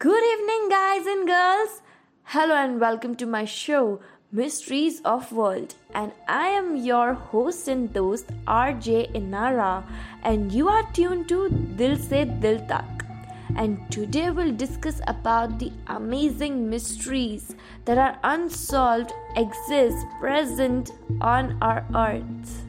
Good evening, guys and girls. Hello and welcome to my show, Mysteries of World. And I am your host and host, RJ Inara, and you are tuned to Dil Se Dil Tak. And today we'll discuss about the amazing mysteries that are unsolved, exist, present on our earth.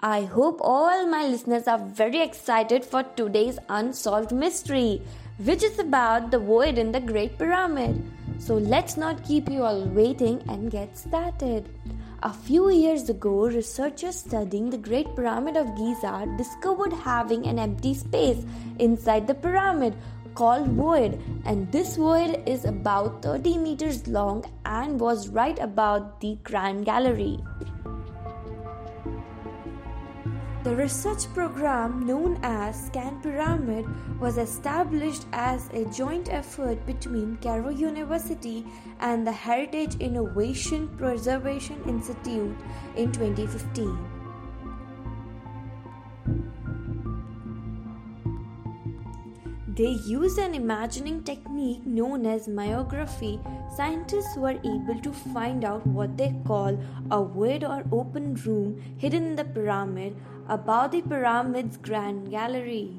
I hope all my listeners are very excited for today's unsolved mystery, which is about the void in the Great Pyramid. So let's not keep you all waiting and get started. A few years ago, researchers studying the Great Pyramid of Giza discovered having an empty space inside the pyramid called void and this void is about 30 meters long and was right about the grand gallery the research program known as Scan Pyramid was established as a joint effort between Cairo University and the Heritage Innovation Preservation Institute in 2015. They used an imagining technique known as muography. Scientists were able to find out what they call a void or open room hidden in the pyramid above the pyramid's grand gallery.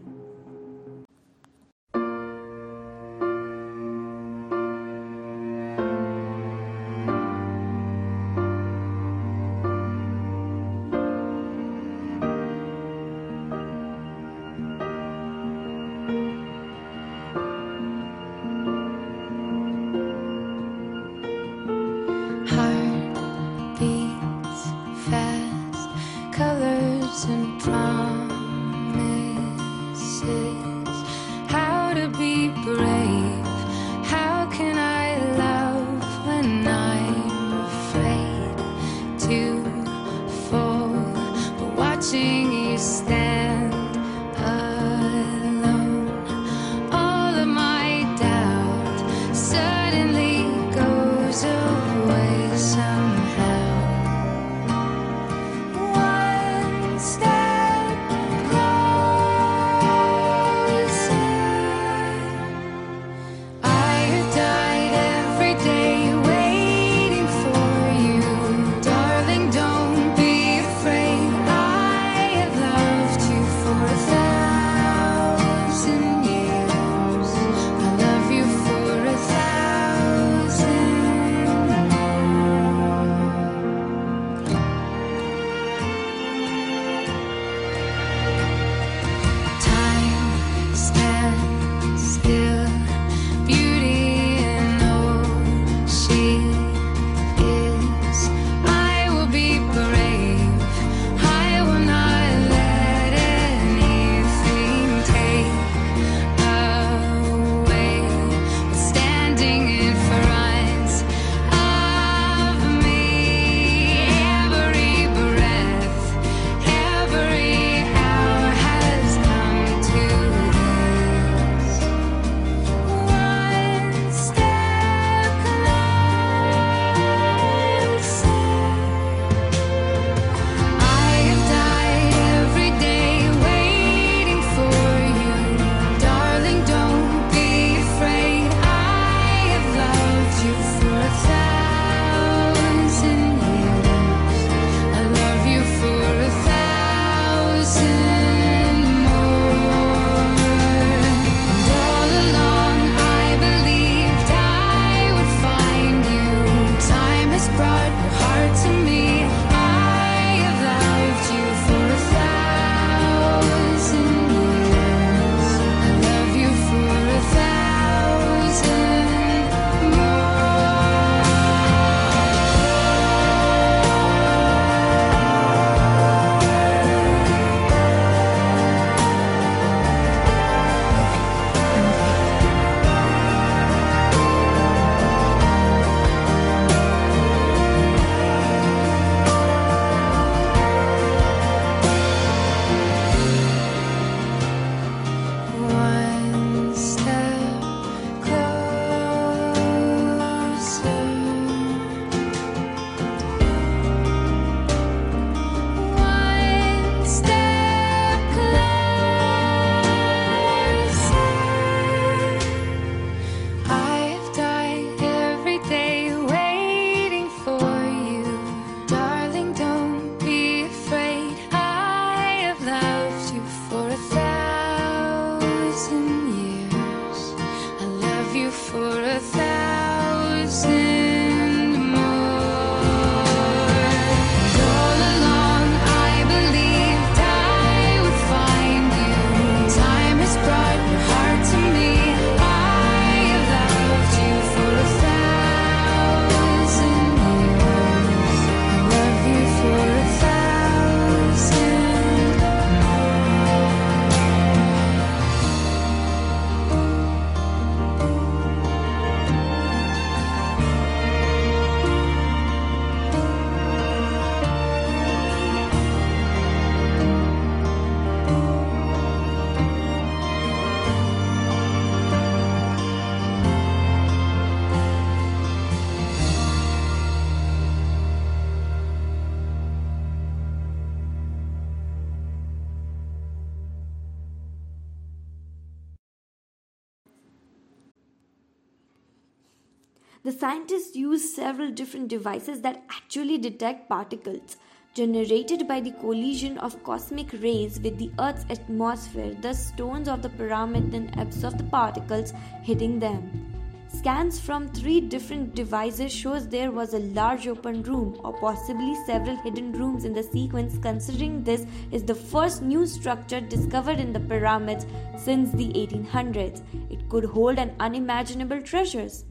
The scientists used several different devices that actually detect particles generated by the collision of cosmic rays with the Earth's atmosphere. The stones of the pyramid then absorb the particles hitting them. Scans from three different devices shows there was a large open room or possibly several hidden rooms in the sequence considering this is the first new structure discovered in the pyramids since the 1800s. It could hold an unimaginable treasures.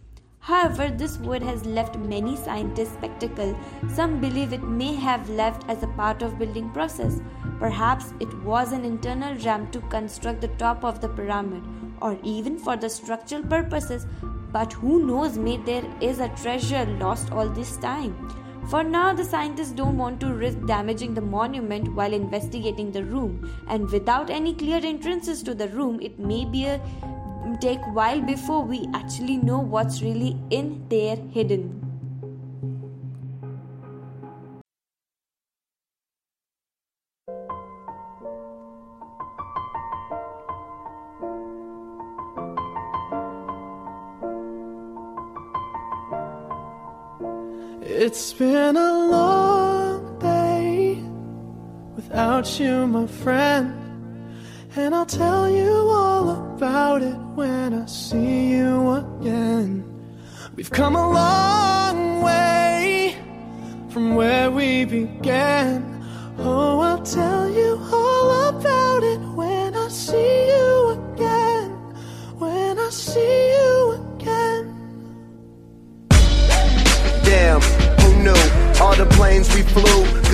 However, this wood has left many scientists skeptical. Some believe it may have left as a part of building process. Perhaps it was an internal ramp to construct the top of the pyramid or even for the structural purposes. But who knows, may there is a treasure lost all this time. For now, the scientists don't want to risk damaging the monument while investigating the room, and without any clear entrances to the room, it may be a take while before we actually know what's really in there hidden. It's been a long day without you, my friend. And I'll tell you all about it when I see you again. We've come a long way from where we began. Oh, I'll tell you all about it when I see you again. When I see you again. Damn, who knew? All the planes we flew,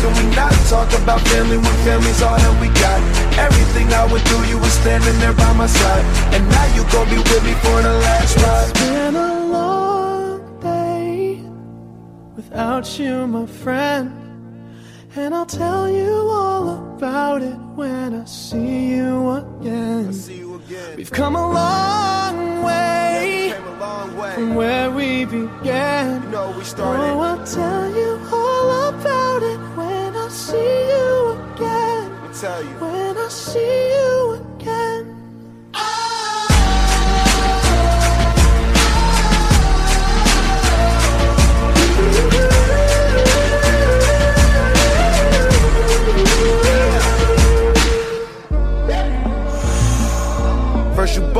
Can we not talk about family when family's all that we got? Everything I would do, you were standing there by my side. And now you gon' be with me for the last ride. It's been a long day without you, my friend. And I'll tell you all about it when I see you again. See you again. We've come a long way Came a long way. from where we began. You know we started. Oh, I'll tell you see you again. Me tell you. When I see you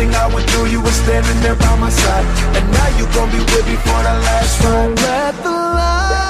Everything I went through, you were standing there by my side, and now you gon' be with me for the last ride. Let the light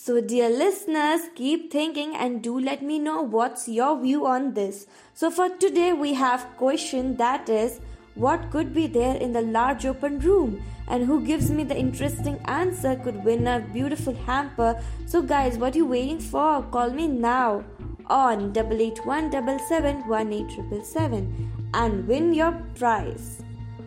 So, dear listeners, keep thinking and do let me know what's your view on this. So, for today, we have question that is, what could be there in the large open room? And who gives me the interesting answer could win a beautiful hamper. So, guys, what are you waiting for? Call me now on double eight one double seven one eight triple seven and win your prize.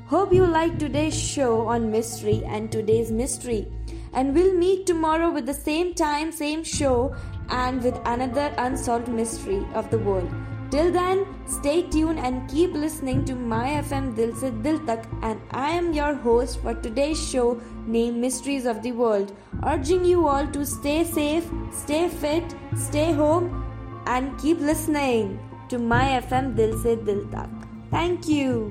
Hope you liked today's show on mystery and today's mystery. And we'll meet tomorrow with the same time, same show, and with another unsolved mystery of the world. Till then, stay tuned and keep listening to My FM Dil Se Dil Tak. And I am your host for today's show named Mysteries of the World, urging you all to stay safe, stay fit, stay home, and keep listening to My FM Dil Se Dil Tak. Thank you.